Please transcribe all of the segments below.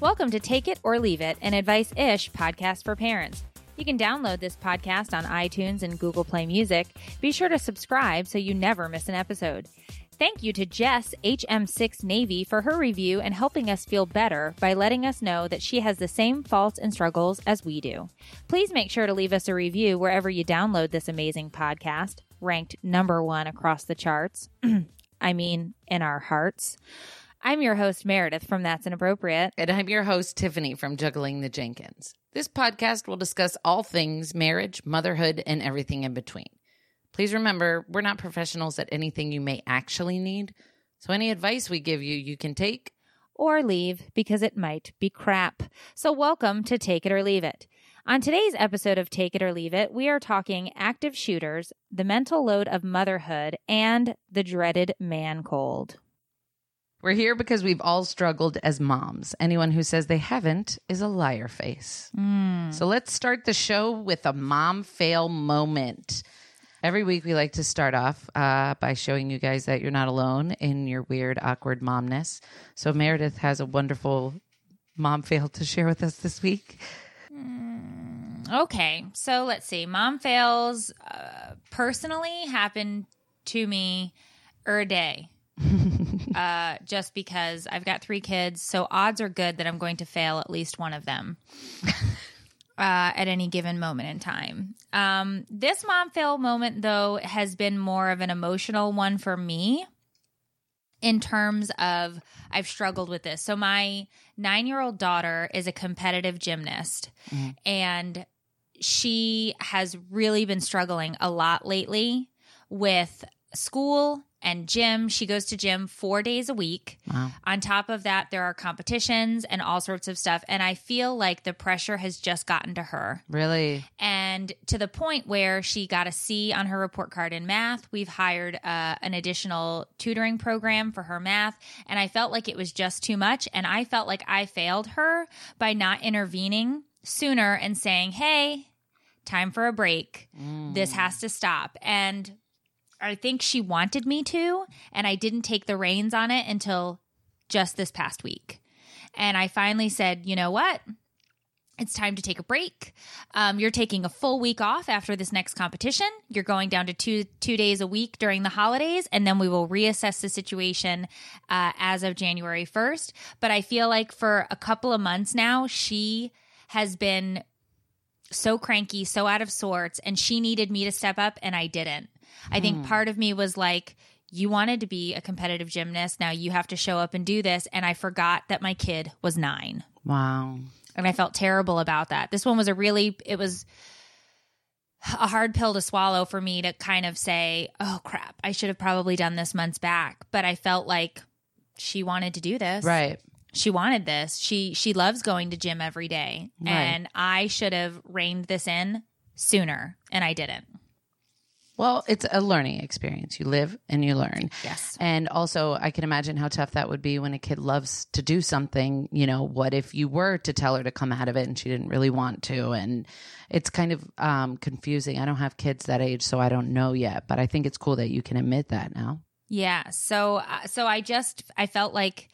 Welcome to Take It or Leave It, an advice ish podcast for parents. You can download this podcast on iTunes and Google Play Music. Be sure to subscribe so you never miss an episode. Thank you to Jess HM6 Navy for her review and helping us feel better by letting us know that she has the same faults and struggles as we do. Please make sure to leave us a review wherever you download this amazing podcast, ranked number one across the charts. I mean, in our hearts. I'm your host, Meredith from That's Inappropriate. And I'm your host, Tiffany from Juggling the Jenkins. This podcast will discuss all things marriage, motherhood, and everything in between. Please remember, we're not professionals at anything you may actually need. So any advice we give you, you can take or leave because it might be crap. So, welcome to Take It or Leave It. On today's episode of Take It or Leave It, we are talking active shooters, the mental load of motherhood, and the dreaded man cold. We're here because we've all struggled as moms. Anyone who says they haven't is a liar face. Mm. So let's start the show with a mom fail moment. Every week, we like to start off uh, by showing you guys that you're not alone in your weird, awkward momness. So, Meredith has a wonderful mom fail to share with us this week. Okay, so let's see. Mom fails uh, personally happened to me er day. uh, just because I've got three kids, so odds are good that I'm going to fail at least one of them uh, at any given moment in time. Um, this mom fail moment, though, has been more of an emotional one for me in terms of I've struggled with this. So my 9-year-old daughter is a competitive gymnast and she has really been struggling a lot lately with school and gym. She goes to gym four days a week. Wow. On top of that, there are competitions and all sorts of stuff. And I feel like the pressure has just gotten to her. Really? And to the point where she got a C on her report card in math. We've hired uh, an additional tutoring program for her math. And I felt like it was just too much. And I felt like I failed her by not intervening sooner and saying, hey, time for a break. This has to stop. And I think she wanted me to, and I didn't take the reins on it until just this past week. And I finally said, you know what? It's time to take a break. Um, you're taking a full week off after this next competition. You're going down to two two days a week during the holidays, and then we will reassess the situation uh, as of January 1st. But I feel like for a couple of months now, she has been so cranky, so out of sorts, and she needed me to step up, and I didn't. I think hmm. part of me was like, you wanted to be a competitive gymnast. Now you have to show up and do this. And I forgot that my kid was nine. Wow. And I felt terrible about that. This one was a really, it was a hard pill to swallow for me to kind of say, oh crap, I should have probably done this months back. But I felt like she wanted to do this Right. She wanted this. She she loves going to gym every day. Right. And I should have reined this in sooner and I didn't. Well, it's a learning experience. You live and you learn. Yes. And also, I can imagine how tough that would be when a kid loves to do something. You know, what if you were to tell her to come out of it and she didn't really want to? And it's kind of um, confusing. I don't have kids that age, so I don't know yet. But I think it's cool that you can admit that now. Yeah. So uh, so I just I felt like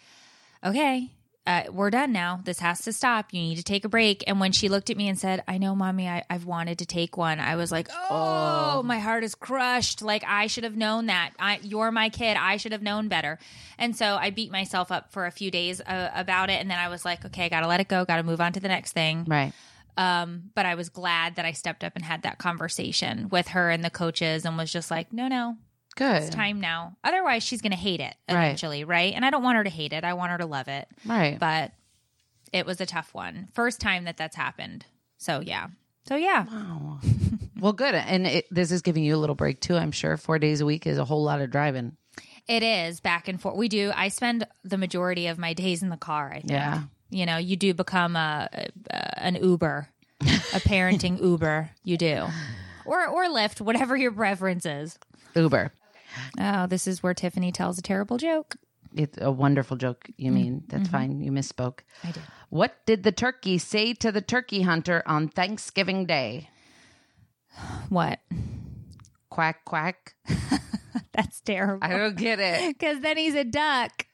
okay, uh, we're done now. This has to stop. You need to take a break. And when she looked at me and said, "I know, mommy, I, I've wanted to take one," I was like, "Oh, my heart is crushed. Like I should have known that. I, you're my kid. I should have known better." And so I beat myself up for a few days uh, about it, and then I was like, "Okay, I got to let it go. Got to move on to the next thing." Right. Um, but I was glad that I stepped up and had that conversation with her and the coaches, and was just like, "No, no, Good. it's time now. Otherwise, she's going to hate it Right. eventually, right. And I don't want her to hate it. I want her to love it. Right. But it was a tough one. First time that that's happened. So yeah. So yeah. Wow. well, good. And it, this is giving you a little break too, I'm sure. Four days a week is a whole lot of driving. It is back and forth. We do. I spend the majority of my days in the car. I think. Yeah. You know, you do become a, a an Uber, a parenting Uber. You do, or or Lyft, whatever your preference is. Uber. Oh, this is where Tiffany tells a terrible joke. It's a wonderful joke. You mm-hmm. mean that's mm-hmm. fine. You misspoke. I did. What did the turkey say to the turkey hunter on Thanksgiving Day? What? Quack quack. That's terrible. I don't get it. Because then he's a duck,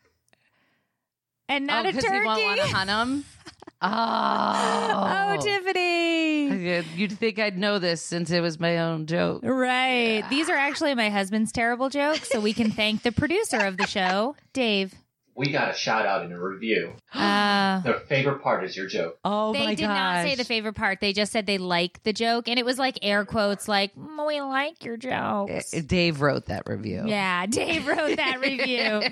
and not oh, a because he turkey. won't want to hunt him. Oh, Oh, Tiffany. You'd think I'd know this since it was my own joke. Right. These are actually my husband's terrible jokes, so we can thank the producer of the show, Dave. We got a shout out in a review. Uh, Their favorite part is your joke. Oh they my did not say the favorite part. They just said they like the joke, and it was like air quotes, like "Mm, "We like your jokes." Uh, Dave wrote that review. Yeah, Dave wrote that review.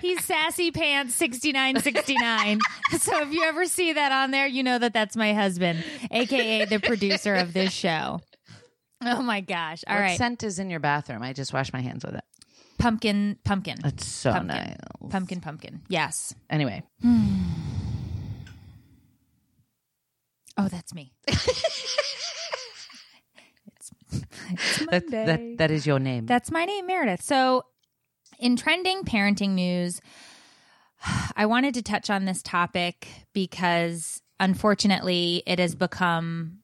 He's sassy pants sixty nine sixty nine. So if you ever see that on there, you know that that's my husband, aka the producer of this show. Oh my gosh! All what right, scent is in your bathroom? I just washed my hands with it. Pumpkin, pumpkin, That's so Pumpkin. nice. pumpkin, pumpkin. Yes. Anyway, Oh, that's me. it's, it's that, that that is your name. That's my name, Meredith. So, in trending parenting news, I wanted to touch on this topic because unfortunately it has become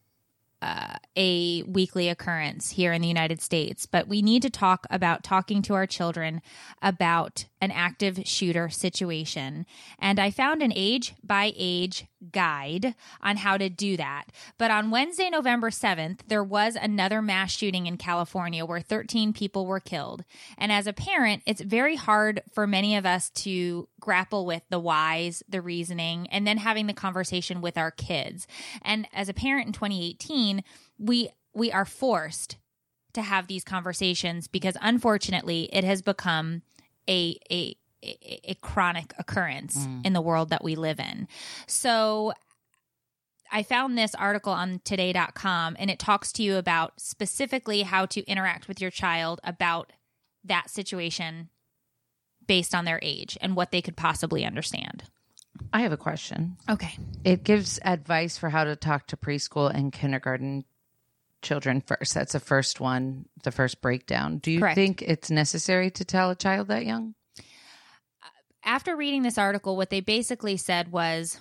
uh, a weekly occurrence here in the United States. But we need to talk about talking to our children about an active shooter situation. And I found an age by age guide on how to do that. But on Wednesday, November 7th, there was another mass shooting in California where 13 people were killed. And as a parent, it's very hard for many of us to grapple with the whys, the reasoning, and then having the conversation with our kids. And as a parent in 2018, we we are forced to have these conversations because unfortunately it has become a a a, chronic occurrence mm. in the world that we live in. So I found this article on today.com and it talks to you about specifically how to interact with your child about that situation based on their age and what they could possibly understand. I have a question. Okay. It gives advice for how to talk to preschool and kindergarten children first. That's the first one, the first breakdown. Do you Correct. think it's necessary to tell a child that young? after reading this article, what they basically said was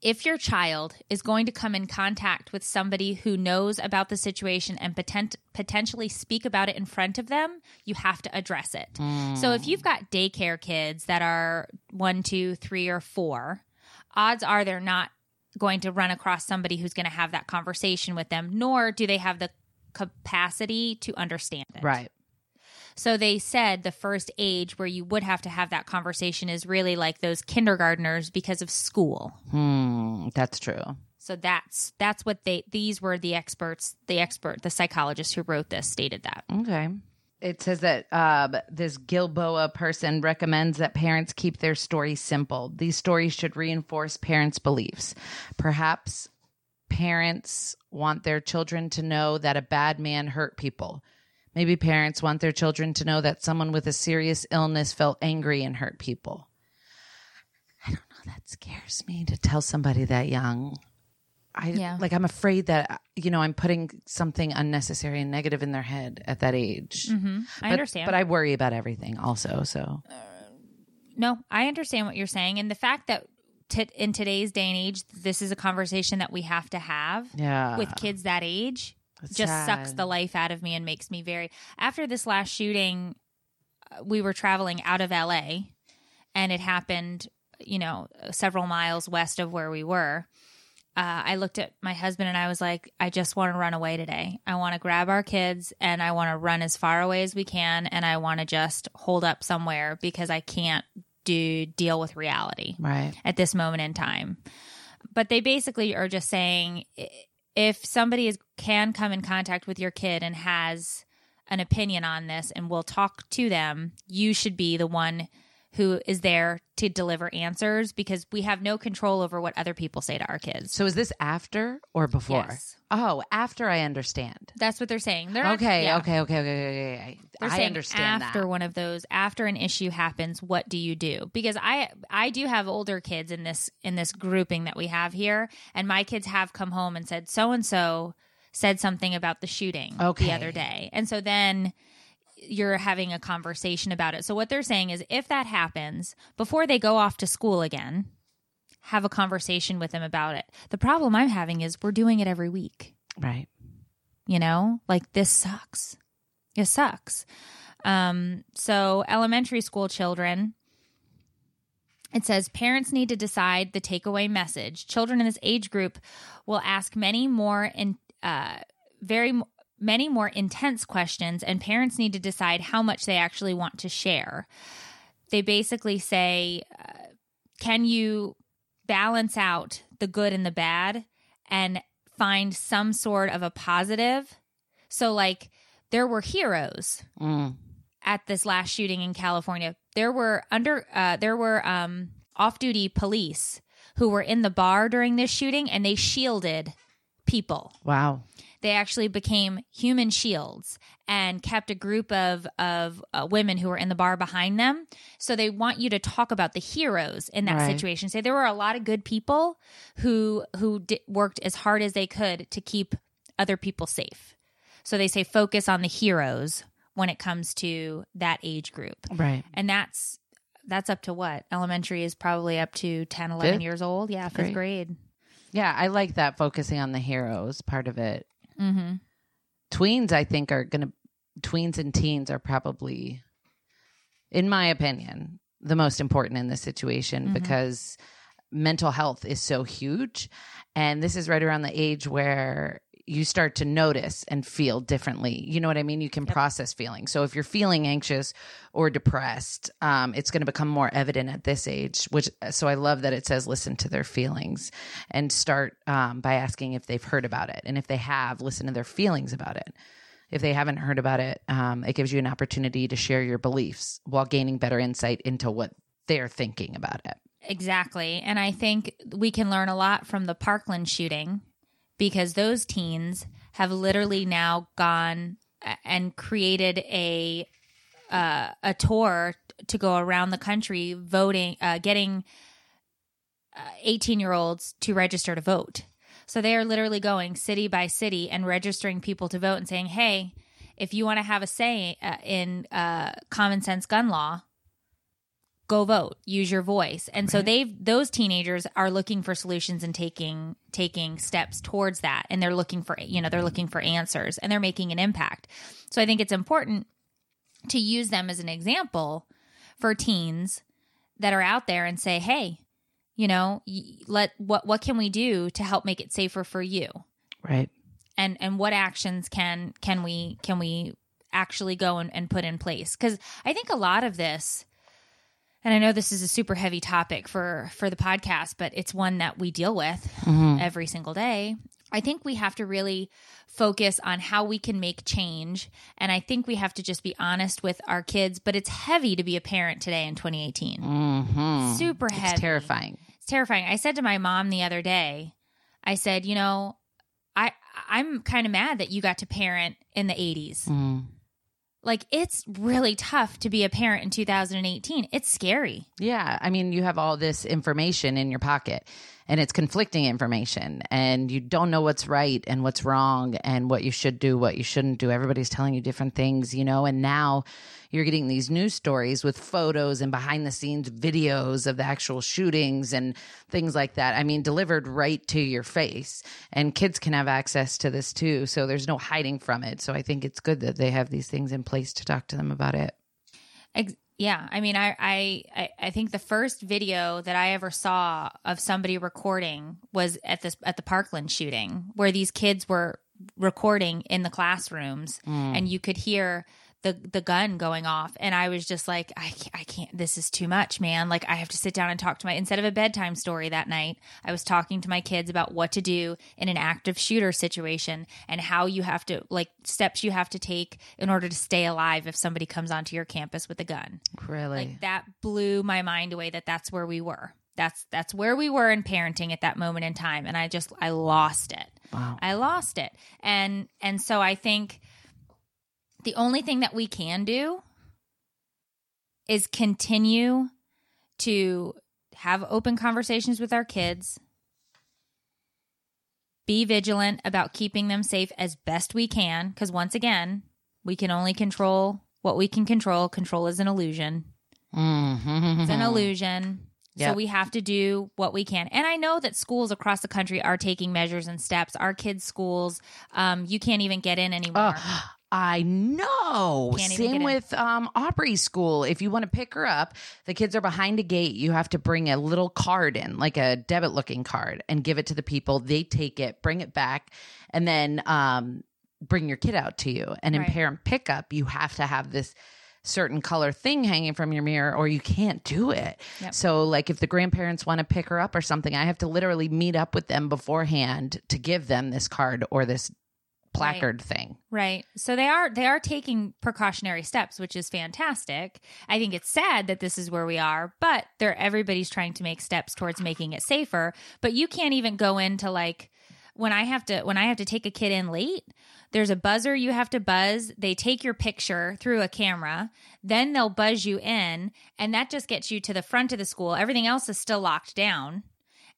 if your child is going to come in contact with somebody who knows about the situation and potent- potentially speak about it in front of them, you have to address it. Hmm. So if you've got daycare kids that are one, two, three, or four, odds are they're not going to run across somebody who's going to have that conversation with them, nor do they have the capacity to understand it. Right. So they said the first age where you would have to have that conversation is really like those kindergartners because of school. Hmm, that's true. So that's that's what they these were the experts, the expert, the psychologist who wrote this stated that. Okay. It says that uh, this Gilboa person recommends that parents keep their stories simple. These stories should reinforce parents' beliefs. Perhaps parents want their children to know that a bad man hurt people. Maybe parents want their children to know that someone with a serious illness felt angry and hurt people. I don't know. That scares me to tell somebody that young. I Yeah. like. I'm afraid that you know I'm putting something unnecessary and negative in their head at that age. hmm I But- understand. but I worry about everything also. So no, I understand what you're saying, and the fact that t- in today's day and age, this is a conversation that we have to have yeah, with kids that age It's just sad. sucks the life out of me and makes me very after this last shooting uh, we were traveling out of LA and it happened you know several miles west of where we were uh, I looked at my husband and I was like, I just want to run away today. I want to grab our kids and I want to run as far away as we can and I want to just hold up somewhere because I can't do deal with reality right. at this moment in time. But they basically are just saying if somebody is can come in contact with your kid and has an opinion on this and will talk to them, you should be the one who is there to deliver answers because we have no control over what other people say to our kids. So is this after or before? Yes. Oh, after I understand. That's what they're saying. They're not- Okay, yeah. okay, okay, okay, okay. okay. They're I saying understand after that. one of those, after an issue happens, what do you do? Because I I do have older kids in this in this grouping that we have here, and my kids have come home and said so and so said something about the shooting Okay. the other day, and so then you're having a conversation about it. So what they're saying is, if that happens before they go off to school again, have a conversation with them about it. The problem I'm having is we're doing it every week Right. you know like this sucks it sucks um so elementary school children It says parents need to decide the takeaway message. Children in this age group will ask many more and uh, very many more intense questions, and parents need to decide how much they actually want to share. They basically say, uh, "Can you balance out the good and the bad, and find some sort of a positive?" So, like, there were heroes Mm. at this last shooting in California. There were under uh, there were um, off-duty police who were in the bar during this shooting, and they shielded people. Wow. They actually became human shields and kept a group of of uh, women who were in the bar behind them. So they want you to talk about the heroes in that Right. situation. Say there were a lot of good people who who di- worked as hard as they could to keep other people safe. So they say focus on the heroes when it comes to that age group. Right. And that's that's up to what? Elementary is probably up to 10, 11 Fifth? years old. Yeah, fifth Great. grade. Yeah, I like that focusing on the heroes part of it. Mm-hmm. Tweens, I think, are going to, tweens and teens are probably, in my opinion, the most important in this situation Mhm. because mental health is so huge. And this is right around the age where you start to notice and feel differently. You know what I mean? You can Yep. process feelings. So if you're feeling anxious or depressed, um, it's going to become more evident at this age. Which so I love that it says listen to their feelings and start um, by asking if they've heard about it, and if they have, listen to their feelings about it. If they haven't heard about it, um, it gives you an opportunity to share your beliefs while gaining better insight into what they're thinking about it. Exactly. And I think we can learn a lot from the Parkland shooting because those teens have literally now gone and created a uh, a tour to go around the country voting uh, getting 18 year olds to register to vote. So they are literally going city by city and registering people to vote and saying, "Hey, if you want to have a say uh, in uh, common sense gun law, go vote use your voice. And so they've those teenagers are looking for solutions and taking taking steps towards that. And they're looking for you know they're looking for answers and they're making an impact. So i think it's important to use them as an example for teens that are out there and say hey you know let what what can we do to help make it safer for you? Right. and and what actions can can we can we actually go and, and put in place? Because i think a lot of this and i know this is a super heavy topic for for the podcast but it's one that we deal with Mhm. every single day i think we have to really focus on how we can make change and i think we have to just be honest with our kids but it's heavy to be a parent today in 2018 Mhm. super It's heavy terrifying. it's terrifying. I said to my mom the other day, I said, you know, I I'm kind of mad that you got to parent in the 80s. Mm. Like it's really tough to be a parent in 2018. It's scary. Yeah. I mean, you have all this information in your pocket and it's conflicting information and you don't know what's right and what's wrong and what you should do, what you shouldn't do. Everybody's telling you different things, you know, and now you're getting these news stories with photos and behind the scenes videos of the actual shootings and things like that. I mean, delivered right to your face. And kids can have access to this too. So there's no hiding from it. So I think it's good that they have these things in place to talk to them about it. Yeah, I mean, I, I I I think the first video that I ever saw of somebody recording was at this at the Parkland shooting, where these kids were recording in the classrooms, mm. and you could hear the the gun going off, and I was just like, I ca- I can't. This is too much, man. Like I have to sit down and talk to my instead of a bedtime story that night. I was talking to my kids about what to do in an active shooter situation and how you have to like steps you have to take in order to stay alive if somebody comes onto your campus with a gun. Really? Like that blew my mind away that that's where we were. That's that's where we were in parenting at that moment in time and I just I lost it. wow. I lost it. And and so I think the only thing that we can do is continue to have open conversations with our kids. Be vigilant about keeping them safe as best we can because once again, we can only control what we can control. Control is an illusion. Mm-hmm. It's an illusion. So we have to do what we can. And I know that schools across the country are taking measures and steps. Our kids' schools, um, you can't even get in anymore. Oh, I know. Can't Same with um, Aubrey's school. If you want to pick her up, the kids are behind a gate. You have to bring a little card in, like a debit looking card, and give it to the people. They take it, bring it back, and then um, bring your kid out to you. And in Right. parent pickup, you have to have this certain color thing hanging from your mirror or you can't do it. Yep. So like if the grandparents want to pick her up or something, I have to literally meet up with them beforehand to give them this card or this placard thing. Right. So they are they are taking precautionary steps, which is fantastic. I think it's sad that this is where we are, but they're everybody's trying to make steps towards making it safer. But you can't even go into like when I have to when I have to take a kid in late, there's a buzzer you have to buzz. They take your picture through a camera, then they'll buzz you in, and that just gets you to the front of the school. Everything else is still locked down.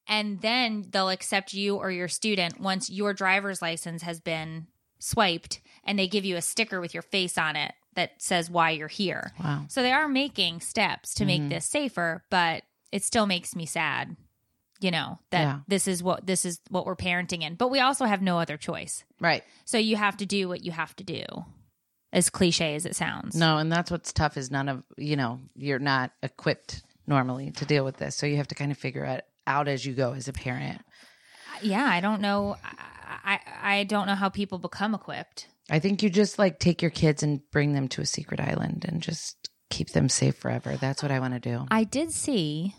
And then they'll accept you or your student once your driver's license has been swiped and they give you a sticker with your face on it that says why you're here. Wow. So they are making steps to Mm-hmm. make this safer, but it still makes me sad, you know, that Yeah. this is what this is what we're parenting in. But we also have no other choice. Right. So you have to do what you have to do. As cliche as it sounds. No, and that's what's tough is none of, you know, you're not equipped normally to deal with this. So you have to kind of figure it out as you go as a parent. Yeah, I don't know I, I don't know how people become equipped. I think you just like take your kids and bring them to a secret island and just keep them safe forever. That's what I want to do. I did see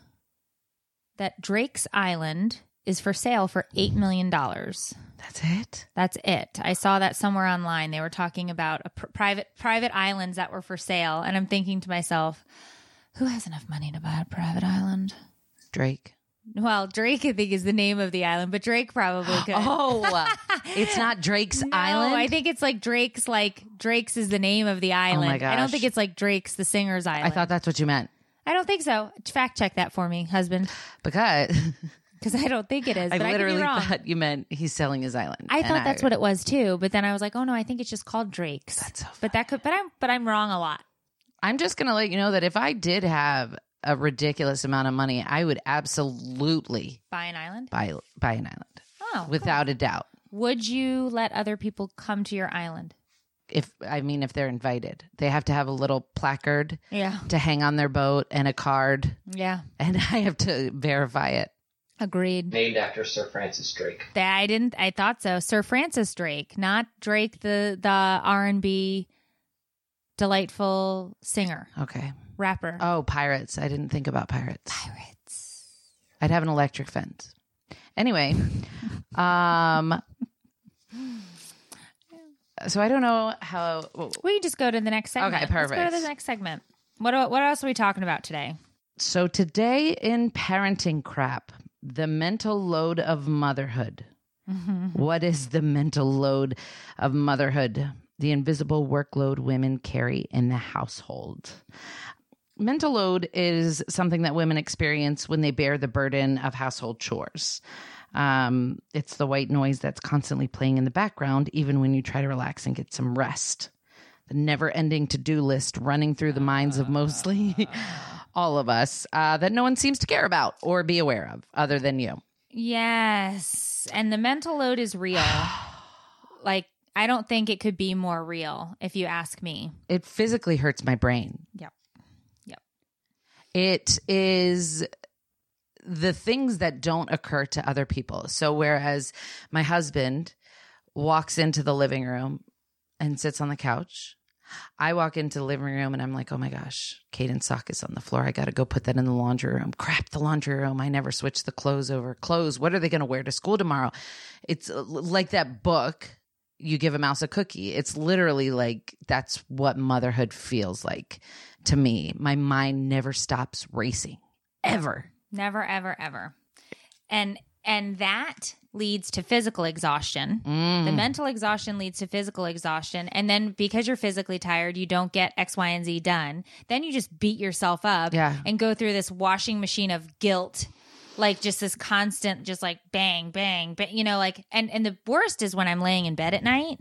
that Drake's Island is for sale for $8 million. That's it. That's it. I saw that somewhere online. They were talking about a pr- private private islands that were for sale, and I'm thinking to myself, who has enough money to buy a private island? Drake. Well, Drake, I think, is the name of the island, but Drake probably could. Oh, it's not Drake's No, Island. I think it's like Drake's. Like Drake's is the name of the oh island. I don't think it's like Drake's the singer's island. I thought that's what you meant I don't think so. Fact check that for me, husband, because because I don't think it is. I but I literally wrong. thought you meant he's selling his island. I thought that's what it was too, but then I was like, oh no, I think it's just called Drake's. That's so but that could, but I'm, but I'm wrong a lot. I'm just gonna let you know that if I did have a ridiculous amount of money, I would absolutely Buy an island. buy buy an island Oh, without a doubt. would you let other people come to your island? If I mean, if they're invited, they have to have a little placard Yeah, to hang on their boat and a card, yeah, and I have to verify it. agreed. Named after Sir Francis Drake. That I didn't. I thought so. Sir Francis Drake, not Drake, the the R and B delightful singer Okay. Rapper. Oh, pirates! I didn't think about pirates. Pirates. I'd have an electric fence. Anyway, um, so I don't know how. We just go to the next segment. Okay, Let's go to the next segment. What what else are we talking about today? So today in parenting crap, the mental load of motherhood. What is the mental load of motherhood? The invisible workload women carry in the household. Mental load is something that women experience when they bear the burden of household chores. Um, it's the white noise that's constantly playing in the background, even when you try to relax and get some rest. The never ending to do list running through the minds of mostly all of us uh, that no one seems to care about or be aware of other than you. Yes, and the mental load is real. like I don't think it could be more real if you ask me. It physically hurts my brain. It is the things that don't occur to other people. So, whereas my husband walks into the living room and sits on the couch, I walk into the living room and I'm like, oh my gosh, Caden's sock is on the floor. I got to go put that in the laundry room. Crap, the laundry room. I never switch the clothes over. Clothes, what are they going to wear to school tomorrow? It's uh, like that book, You Give a Mouse a Cookie. It's literally like that's what motherhood feels like to me. My mind never stops racing, ever. Never ever ever. And and that leads to physical exhaustion. The Mm. mental exhaustion leads to physical exhaustion. And then because you're physically tired, you don't get X, Y, and Z done. Then you just beat yourself up Yeah. and go through this washing machine of guilt. Like just this constant, just like bang, bang, but you know, like, and, and the worst is when I'm laying in bed at night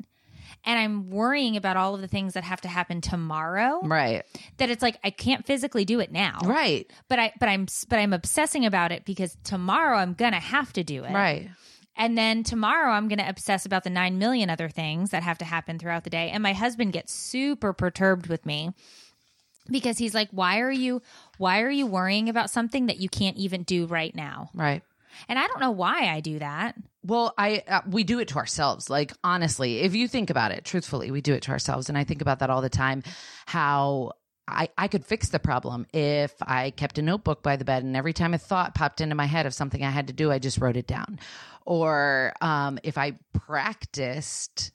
and I'm worrying about all of the things that have to happen tomorrow Right. that it's like, I can't physically do it now Right. but I but I'm but I'm obsessing about it because tomorrow I'm gonna have to do it. Right. And then tomorrow I'm going to obsess about the 9 million other things that have to happen throughout the day. And my husband gets super perturbed with me because he's like, "Why are you why are you worrying about something that you can't even do right now?" Right. And I don't know why I do that. Well, I uh, we do it to ourselves. Like honestly, if you think about it, truthfully, we do it to ourselves, and I think about that all the time. How I I could fix the problem if I kept a notebook by the bed, and every time a thought popped into my head of something I had to do, I just wrote it down. Or um, if I practiced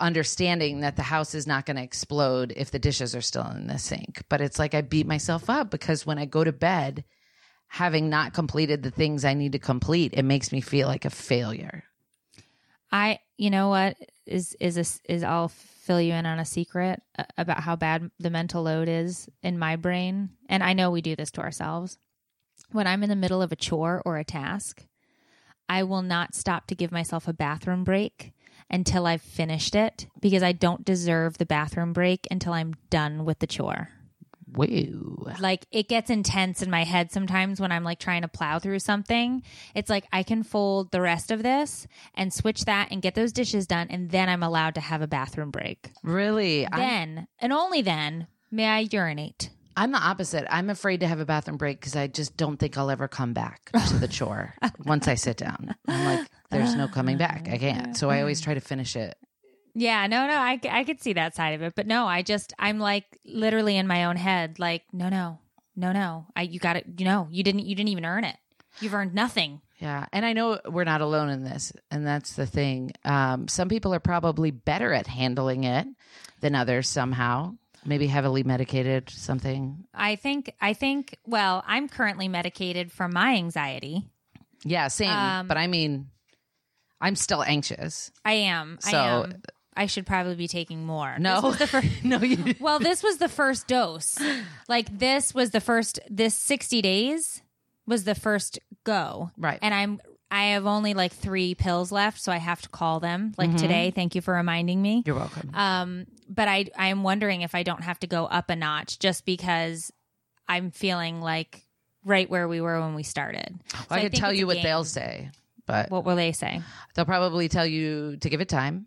understanding that the house is not going to explode if the dishes are still in the sink. But it's like I beat myself up because when I go to bed, having not completed the things I need to complete, it makes me feel like a failure. I, you know what is is a, is I'll fill you in on a secret uh, about how bad the mental load is in my brain, and I know we do this to ourselves. When I'm in the middle of a chore or a task, I will not stop to give myself a bathroom break until I've finished it because I don't deserve the bathroom break until I'm done with the chore. Whoa. Like it gets intense in my head sometimes when I'm like trying to plow through something. It's like I can fold the rest of this and switch that and get those dishes done, and then I'm allowed to have a bathroom break. Really? I'm, Then and only then may I urinate. I'm the opposite. I'm afraid to have a bathroom break because I just don't think I'll ever come back to the chore once I sit down. I'm like, there's no coming back. I can't. So I always try to finish it. Yeah, no, no, I, I could see that side of it, but no, I just I'm like literally in my own head, like no, no, no, no, I you got it, you know, you didn't you didn't even earn it, you've earned nothing. Yeah. And I know we're not alone in this. And that's the thing. Um, some people are probably better at handling it than others somehow. Maybe heavily medicated, something. I think I think well, I'm currently medicated for my anxiety. Yeah, same. Um, but I mean, I'm still anxious. I am. So- I am. I should probably be taking more. No. This was the first, no, you well, this was the first dose. Like this was the first. This sixty days was the first go. Right. And I'm. I have only like three pills left, so I have to call them like Mm-hmm. today. Thank you for reminding me. You're welcome. Um, but I I am wondering if I don't have to go up a notch just because I'm feeling like right where we were when we started. So I could think tell you what game. they'll say, but What will they say? they'll probably tell you to give it time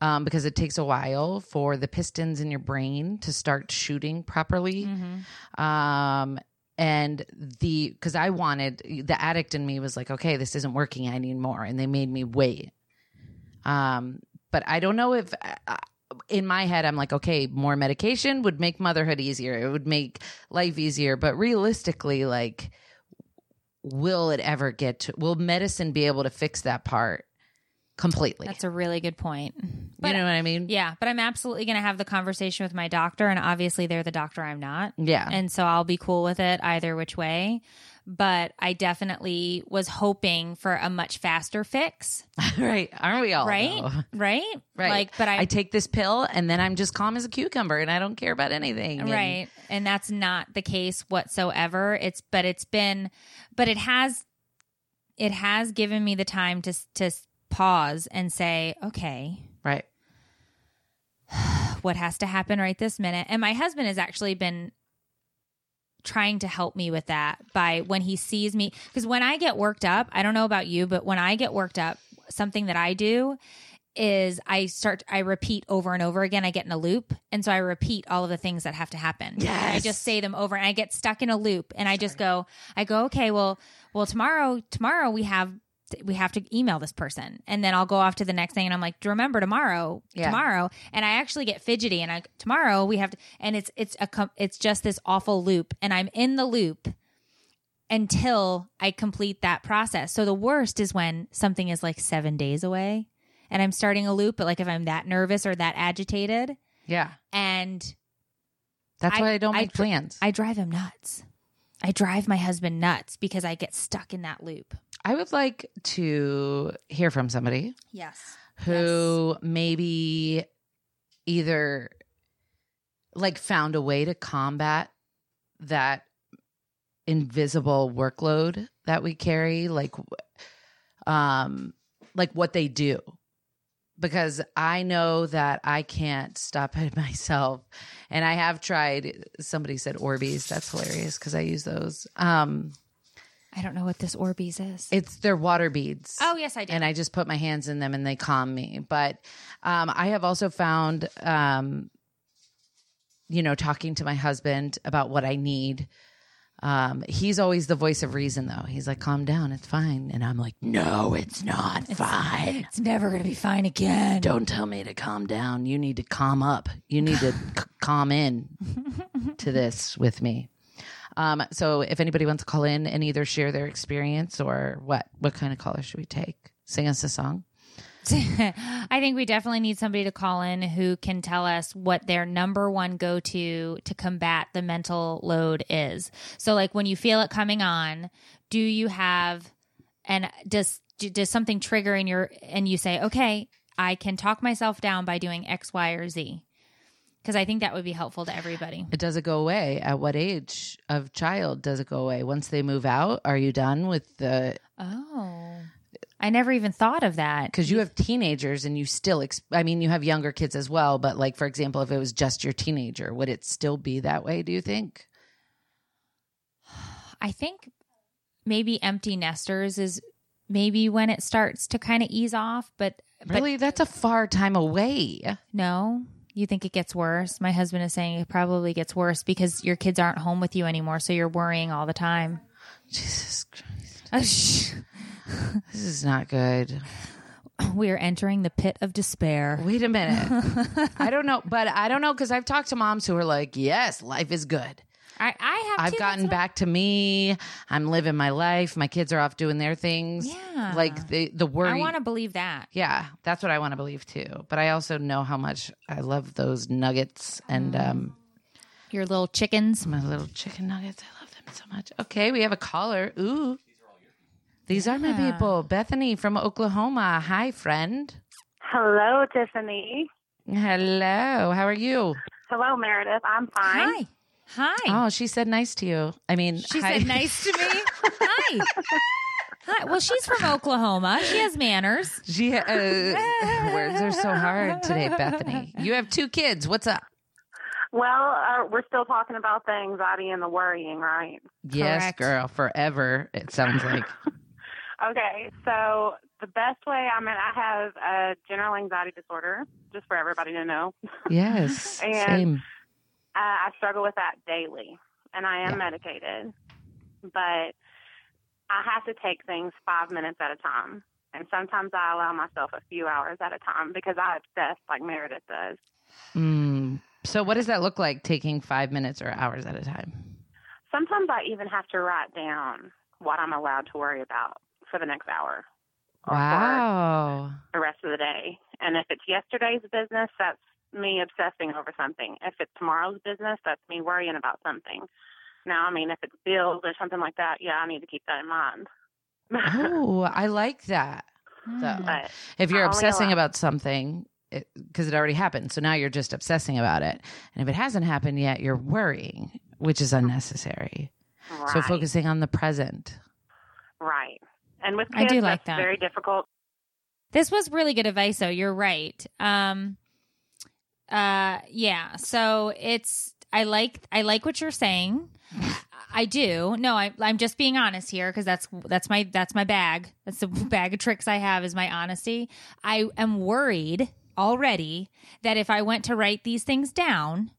um, because it takes a while for the pistons in your brain to start shooting properly. Mm-hmm. Um, and the because I wanted the addict in me was like, okay, this isn't working. I need more, and they made me wait. Um, but I don't know if. Uh, in my head, I'm like, okay, more medication would make motherhood easier. It would make life easier. But realistically, like, will it ever get to, will medicine be able to fix that part completely? That's a really good point. you know what I mean? yeah, but I'm absolutely going to have the conversation with my doctor, and obviously they're the doctor I'm not, Yeah. and so I'll be cool with it either which way. But I definitely was hoping for a much faster fix, right. Aren't we all? right? though? Right? Right. Like, but I, I take this pill and then I'm just calm as a cucumber and I don't care about anything. And- right and that's not the case whatsoever it's but it's been but it has it has given me the time to to pause and say okay right. what has to happen right this minute? And my husband has actually been trying to help me with that by when he sees me. Because when i get worked up i don't know about you but when i get worked up something that i do is i start i repeat over and over again. I get in a loop. And so i repeat all of the things that have to happen. And i just say them over and i get stuck in a loop. And i just go i go okay well well tomorrow tomorrow we have we have to email this person and then i'll go off to the next thing and i'm like remember tomorrow Yeah. tomorrow and i actually get fidgety and i tomorrow we have to and it's it's a it's just this awful loop and i'm in the loop until i complete that process so the worst is when something is like seven days away and i'm starting a loop but like if i'm that nervous or that agitated Yeah. and That's I- why I don't make dr- plans. i drive him nuts i drive my husband nuts because i get stuck in that loop I would like to hear from somebody yes. who maybe either like found a way to combat that invisible workload that we carry like um like what they do. Because i know that i can't stop it myself. And i have tried somebody said orbeez that's hilarious because i use those. Um I don't know what this Orbeez is. It's their water beads. oh yes, I do. and I just put my hands in them and they calm me. But um, I have also found, um, you know, talking to my husband about what I need. Um, he's always the voice of reason, though. He's like, "Calm down, it's fine," and I'm like, "No, it's not fine. it's never gonna be fine again. Don't tell me to calm down. You need to calm up. You need to c- calm in to this with me." Um, so, if anybody wants to call in and either share their experience or what, what kind of caller should we take? Sing us a song. I think we definitely need somebody to call in who can tell us what their number one go to to combat the mental load is. So, like when you feel it coming on, do you have and does does something trigger in your and you say, okay, I can talk myself down by doing X, Y, or Z? Because I think that would be helpful to everybody. It does it go away? At what age of child does it go away? Once they move out, are you done with the? Oh, I never even thought of that. Because you have teenagers and you still, ex- I mean, you have younger kids as well. But like, for example, if it was just your teenager, would it still be that way? Do you think? I think maybe empty nesters is maybe when it starts to kind of ease off, but Really, that's a far time away. no. You think it gets worse? My husband is saying it probably gets worse because your kids aren't home with you anymore, so you're worrying all the time. Jesus Christ, this is not good. we are entering the pit of despair. Wait a minute. I don't know, but I don't know because I've talked to moms who are like, "Yes, life is good." I, I have. I've gotten that's back to me. I'm living my life. My kids are off doing their things. Yeah. Like the the worry. I want to believe that. yeah, that's what I want to believe too. But I also know how much I love those nuggets and Mm. um Your little chickens. my little chicken nuggets. I love them so much. Okay, we have a caller. Ooh. These are my Yeah. people. Bethany from Oklahoma. Hi, friend. Hello, Tiffany. Hello. How are you? Hello, Meredith. I'm fine. Hi. Hi. Oh, she said nice to you. I mean, She hi. said nice to me. Hi. Hi. Well, she's from Oklahoma. She has manners. She uh, words are so hard today, Bethany. You have two kids. What's up? Well, uh, we're still talking about the anxiety and the worrying, right? Yes, Correct. girl, forever. It sounds like. Okay, so the best way, I mean, I have a general anxiety disorder, just for everybody to know. Yes, And- same. Uh, I struggle with that daily, and I am Yeah. medicated, but I have to take things five minutes at a time. And sometimes I allow myself a few hours at a time because I obsess like Meredith does. Mm. So, what does that look like? Taking five minutes or hours at a time? Sometimes I even have to write down what I'm allowed to worry about for the next hour or Wow. the rest of the day. And if it's yesterday's business, that's me obsessing over something. If it's tomorrow's business, that's me worrying about something. Now, I mean, if it's bills or something like that, yeah, I need to keep that in mind. Oh, I like that. So- but If you're obsessing about something, because it, already happened, so now you're just obsessing about it. And if it hasn't happened yet, you're worrying, which is unnecessary. right, So, focusing on the present. right. And with I kids, do like that's that. very difficult. This was really good advice, though. You're right. Um, uh, yeah. So it's I like I like what you're saying. I do. No, I, I'm just being honest here because that's that's my that's my bag. That's the bag of tricks I have is my honesty. I am worried already that if I went to write these things down,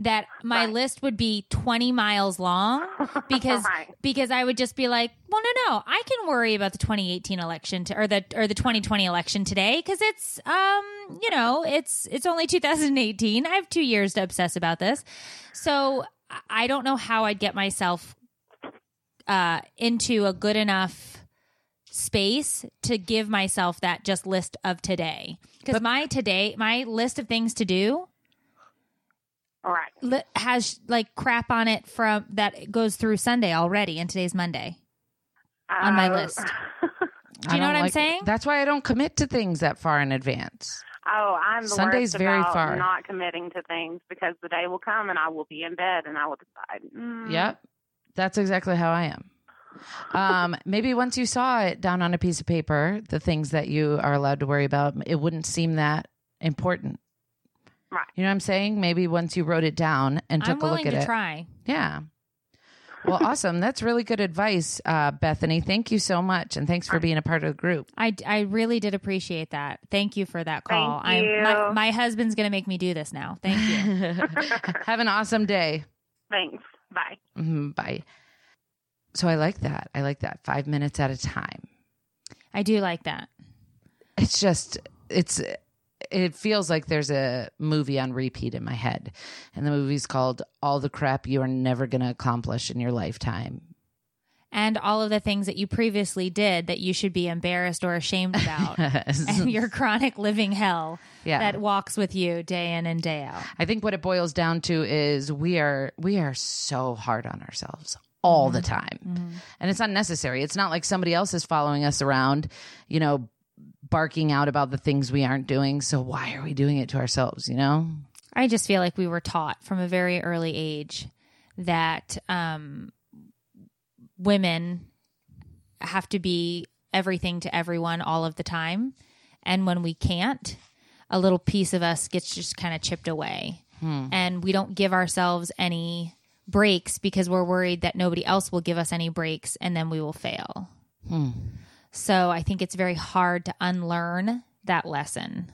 that my Right. list would be 20 miles long because Right. because I would just be like, well, no, no, I can worry about the 2018 election to, or the or the 2020 election today because it's um you know it's it's only 2018. I have two years to obsess about this, so I- I don't know how I'd get myself uh into a good enough space to give myself that just list of today because my today my list of things to do Right. li- has like crap on it from that goes through Sunday already, and today's Monday. On my Uh, list. Do you know don't what I'm saying? That's why I don't commit to things that far in advance. oh, I'm the Sunday's worst very about far. not committing to things because the day will come and I will be in bed and I will decide. Mm, Yep. That's exactly how I am. Um, maybe once you saw it down on a piece of paper, the things that you are allowed to worry about, it wouldn't seem that important. Right. You know what I'm saying? Maybe once you wrote it down and I'm took a willing look at to it. try. Yeah. Well, awesome. That's really good advice, uh, Bethany. Thank you so much, and thanks for being a part of the group. I, I really did appreciate that. Thank you for that call. Thank I'm my, you. my husband's going to make me do this now. Thank you. Have an awesome day. Thanks. Bye. Mhm, Bye. So I like that. I like that. Five minutes at a time. I do like that. It's just, it's, it feels like there's a movie on repeat in my head. And the movie's called All the Crap You Are Never Going to Accomplish in Your Lifetime. And all of the things that you previously did that you should be embarrassed or ashamed about. and your chronic living hell Yeah. that walks with you day in and day out. I think what it boils down to is we are we are so hard on ourselves all the mm-hmm. time. Mm-hmm. And it's unnecessary. It's not like somebody else is following us around, you know, barking out about the things we aren't doing. So why are we doing it to ourselves, you know? I just feel like we were taught from a very early age that um, women have to be everything to everyone all of the time. And when we can't, a little piece of us gets just kind of chipped away. And we don't give ourselves any breaks because we're worried that nobody else will give us any breaks and then we will fail. So I think it's very hard to unlearn that lesson,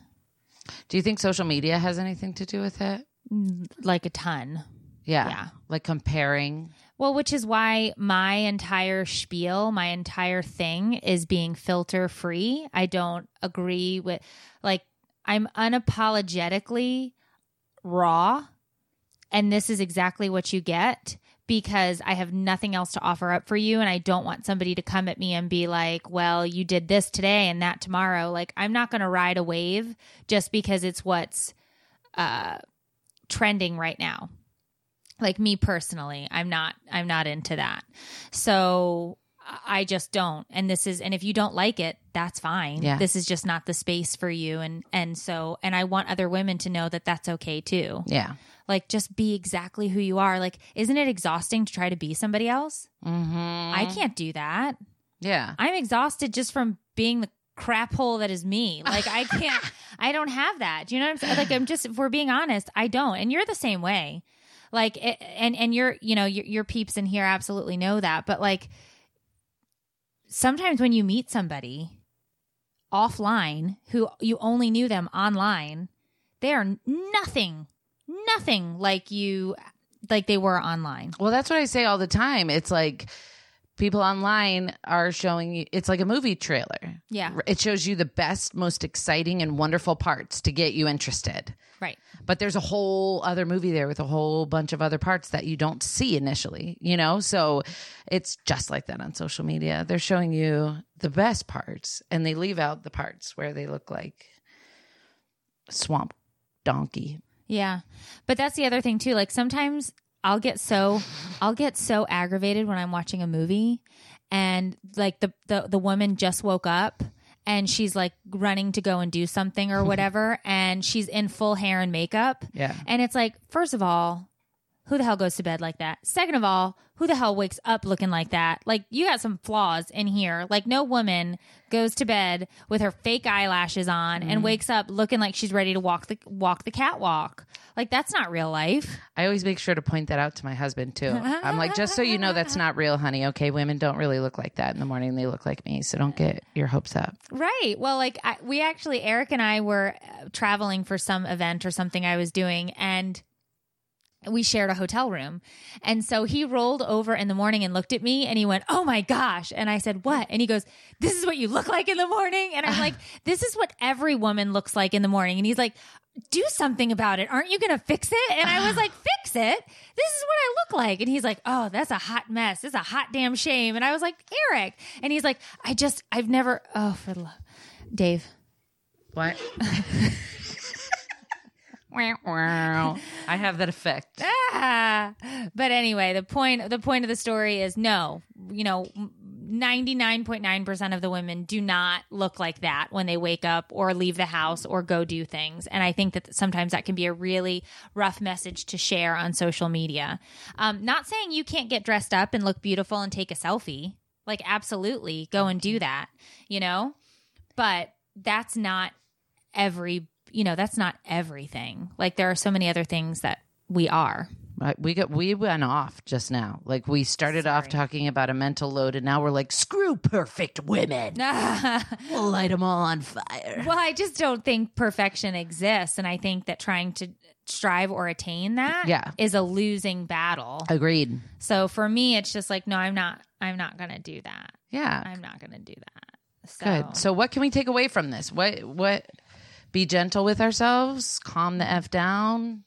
Do you think social media has anything to do with it? Mm, like a ton. Yeah. Yeah. Like comparing. Well, which is why my entire spiel, my entire thing is being filter free. I don't agree with, like, I'm unapologetically raw. And this is exactly what you get because I have nothing else to offer up for you. And I don't want somebody to come at me and be like, well, you did this today and that tomorrow. Like, I'm not going to ride a wave just because it's what's uh, trending right now like me personally i'm not i'm not into that so i just don't and this is and if you don't like it that's fine Yeah. this is just not the space for you and and so and i want other women to know that that's okay too Yeah. Like just be exactly who you are. Like isn't it exhausting to try to be somebody else? Mm-hmm. i can't do that. Yeah. i'm exhausted just from being the crap hole that is me. Like i can't i don't have that. Do you know what i'm saying? Like i'm just if we're being honest i don't. And you're the same way. Like it, and and your you know your, your peeps in here absolutely know that. But like sometimes when you meet somebody offline who you only knew them online they are nothing nothing like you like they were online Well, that's what I say all the time. It's like people online are showing you, it's like a movie trailer. yeah It shows you the best, most exciting, and wonderful parts to get you interested. right But there's a whole other movie there with a whole bunch of other parts that you don't see initially, you know? So it's just like that on social media. They're showing you the best parts and they leave out the parts where they look like swamp donkey. Yeah. But that's the other thing too. Like sometimes I'll get so I'll get so aggravated when I'm watching a movie and like the the, the woman just woke up and she's like running to go and do something or whatever and she's in full hair and makeup. Yeah. And it's like, first of all, who the hell goes to bed like that? Second of all, who the hell wakes up looking like that? Like you got some flaws in here. Like no woman goes to bed with her fake eyelashes on and wakes up looking like she's ready to walk the walk the catwalk. Like that's not real life. I always make sure to point that out to my husband too. I'm like, just so you know, that's not real, honey. Okay, women don't really look like that in the morning. They look like me, so don't get your hopes up. Right. Well, like I, we actually, Eric and I were uh, traveling for some event or something I was doing, and we shared a hotel room. And so he rolled over in the morning and looked at me and he went, Oh my gosh. And I said, What? And he goes, This is what you look like in the morning. And I'm like, This is what every woman looks like in the morning. And he's like, Do something about it. Aren't you going to fix it? And I was like, Fix it? This is what I look like. And he's like, Oh, that's a hot mess. It's a hot damn shame. And I was like, Eric. And he's like, I just, I've never, oh, for the love. Dave. What? I have that effect. Ah. But anyway, the point the point of the story is no, you know, 99.9% of the women do not look like that when they wake up or leave the house or go do things. And I think that sometimes that can be a really rough message to share on social media. Um, not saying you can't get dressed up and look beautiful and take a selfie. Like, absolutely go and do that, you know? But that's not every, you know, that's not everything. Like, there are so many other things that we are. I- we got we went off just now. Like we started off talking about a mental load, and now we're like, screw perfect women. We'll light them all on fire. Well, I just don't think perfection exists. And I think that trying to strive or attain that Yeah. is a losing battle. Agreed. So for me, it's just like, no, I'm not, I'm not going to do that. Yeah. I'm not going to do that. So, Good. So what can we take away from this? What what be gentle with ourselves, calm the F down.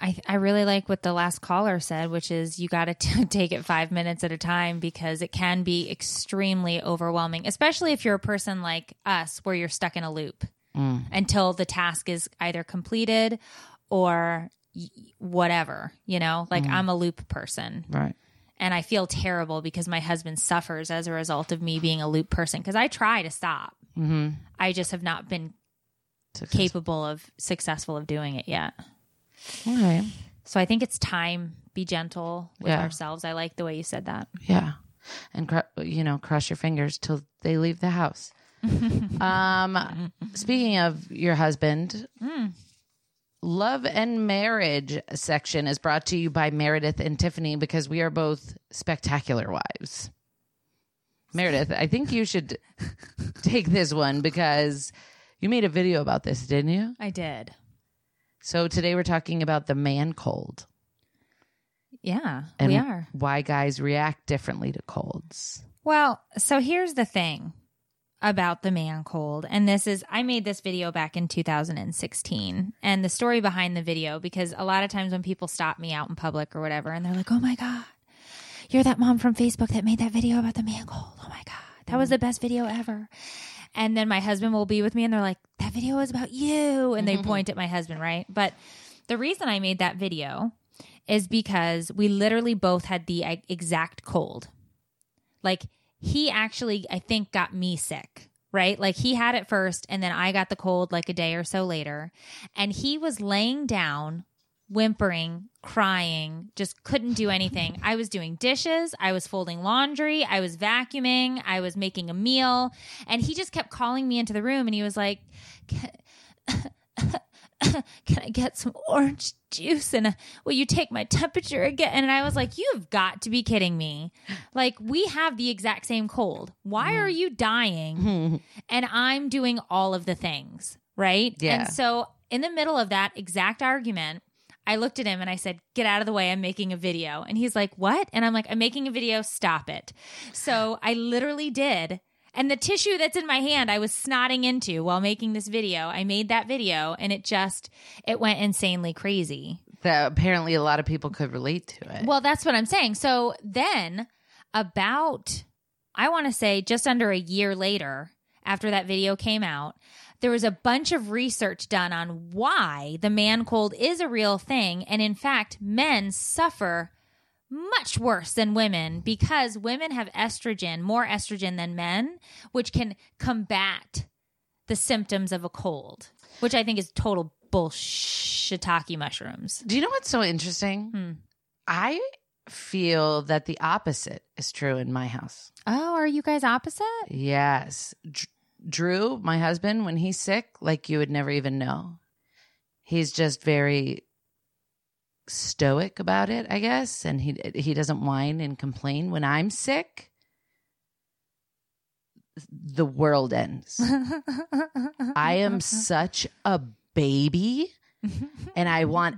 I, I really like what the last caller said, which is you got to take it five minutes at a time because it can be extremely overwhelming, especially if you're a person like us where you're stuck in a loop mm. until the task is either completed or whatever, you know, like mm. I'm a loop person Right. and I feel terrible because my husband suffers as a result of me being a loop person because I try to stop. Mm-hmm. I just have not been capable of successful of doing it yet. All right. So I think it's time be gentle with Yeah. ourselves. I like the way you said that. Yeah. And cr- you know, cross your fingers till they leave the house. um speaking of your husband, Love and Marriage section is brought to you by Meredith and Tiffany because we are both spectacular wives. Meredith, I think you should take this one because you made a video about this, didn't you? I did. So today we're talking about the man cold Yeah, and we are. why guys react differently to colds. Well, so here's the thing about the man cold. And this is, I made this video back in 2016. And the story behind the video, because a lot of times when people stop me out in public or whatever, and they're like, oh my God, you're that mom from Facebook that made that video about the man cold. Oh my God, that was mm. the best video ever. And then my husband will be with me and they're like, that video was about you. And they mm-hmm. point at my husband, right? But the reason I made that video is because we literally both had the exact cold. Like he actually, I think, got me sick, right? Like he had it first and then I got the cold like a day or so later. And he was laying down, whimpering, crying, just couldn't do anything. I was doing dishes, I was folding laundry, I was vacuuming, I was making a meal. And he just kept calling me into the room and he was like, can I get some orange juice and uh, will you take my temperature again? And I was like, you've got to be kidding me. Like, we have the exact same cold. Why are you dying? and I'm doing all of the things, right? Yeah. And so, in the middle of that exact argument, I looked at him and I said, Get out of the way. I'm making a video. And he's like, What? And I'm like, I'm making a video. Stop it. So I literally did. And the tissue that's in my hand, I was snotting into while making this video. I made that video and it just, it went insanely crazy. That apparently a lot of people could relate to it. Well, that's what I'm saying. So then, about, I want to say just under a year later, after that video came out, there was a bunch of research done on why the man cold is a real thing. And in fact, men suffer much worse than women because women have estrogen, more estrogen than men, which can combat the symptoms of a cold, which I think is total bullshitaki mushrooms. Do you know what's so interesting? Hmm. I feel that the opposite is true in my house. Oh, are you guys opposite? Yes. Dr- Drew, my husband, when he's sick, like you would never even know. He's just very stoic about it, I guess, and he he doesn't whine and complain when I'm sick. The world ends. I am such a baby and I want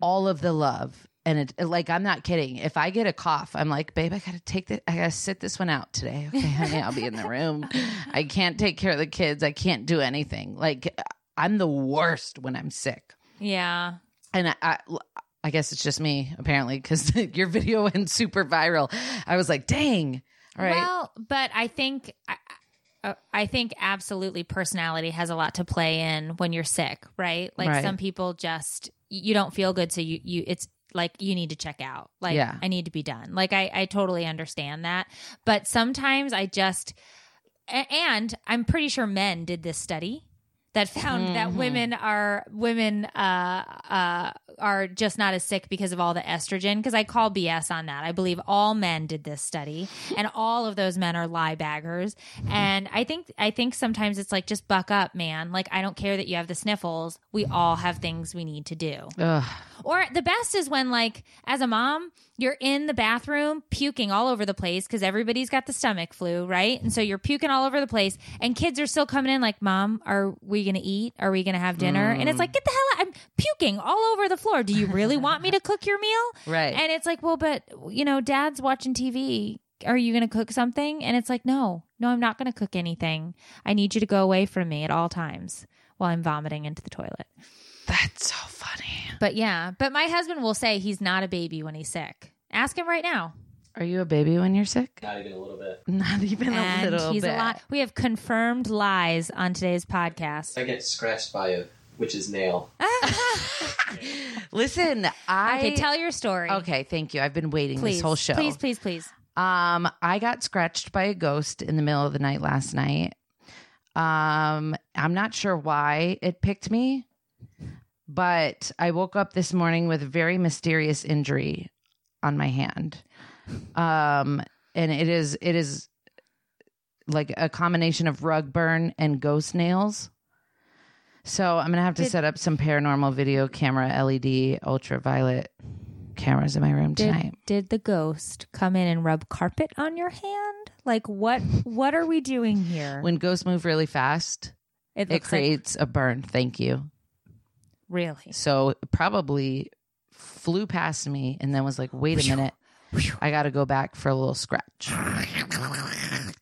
all of the love. And it like I'm not kidding. If I get a cough, I'm like, babe, I gotta take the I gotta sit this one out today. Okay, honey, I'll be in the room. I can't take care of the kids. I can't do anything. Like I'm the worst when I'm sick. Yeah. And I, I, I guess it's just me apparently because your video went super viral. I was like, dang. All right. Well, but I think I, I- uh, I think absolutely personality has a lot to play in when you're sick, right? Like Right. some people just you don't feel good, so you you it's like you need to check out. Like Yeah. I need to be done. Like I I totally understand that, but sometimes I just and I'm pretty sure men did this study that found that Mhm. women are women uh uh are just not as sick because of all the estrogen because I call BS on that. I believe all men did this study and all of those men are lie baggers. Mm-hmm. And I think I think sometimes it's like just buck up, man. Like I don't care that you have the sniffles. We all have things we need to do. Ugh. Or the best is when, like, as a mom, you're in the bathroom puking all over the place because everybody's got the stomach flu, right? And so you're puking all over the place, and kids are still coming in, like, Mom, are we going to eat? Are we going to have dinner? And it's mm. like, get the hell out. I'm puking all over the floor. Do you really want me to cook your meal? Right. And it's like, well, but, you know, dad's watching TV. Are you going to cook something? And it's like, no, no, I'm not going to cook anything. I need you to go away from me at all times while I'm vomiting into the toilet. That's so funny. But yeah, but my husband will say he's not a baby when he's sick. Ask him right now. Are you a baby when you're sick? Not even a little bit. Not even and a little he's bit. a lot. We have confirmed lies on today's podcast. I get scratched by a witch's nail. Listen, I okay, tell your story. Okay, thank you. I've been waiting please, this whole show. Please, please, please. Um, I got scratched by a ghost in the middle of the night last night. Um, I'm not sure why it picked me, but I woke up this morning with a very mysterious injury on my hand. Um, and it is it is like a combination of rug burn and ghost nails. So I'm gonna have to Did- set up some paranormal video camera LED ultraviolet cameras in my room Did, tonight. did the ghost come in and rub carpet on your hand? Like what? What are we doing here? When ghosts move really fast, it it looks like creates a burn. Thank you. really. So it probably flew past me and then was like, wait a minute, I got to go back for a little scratch.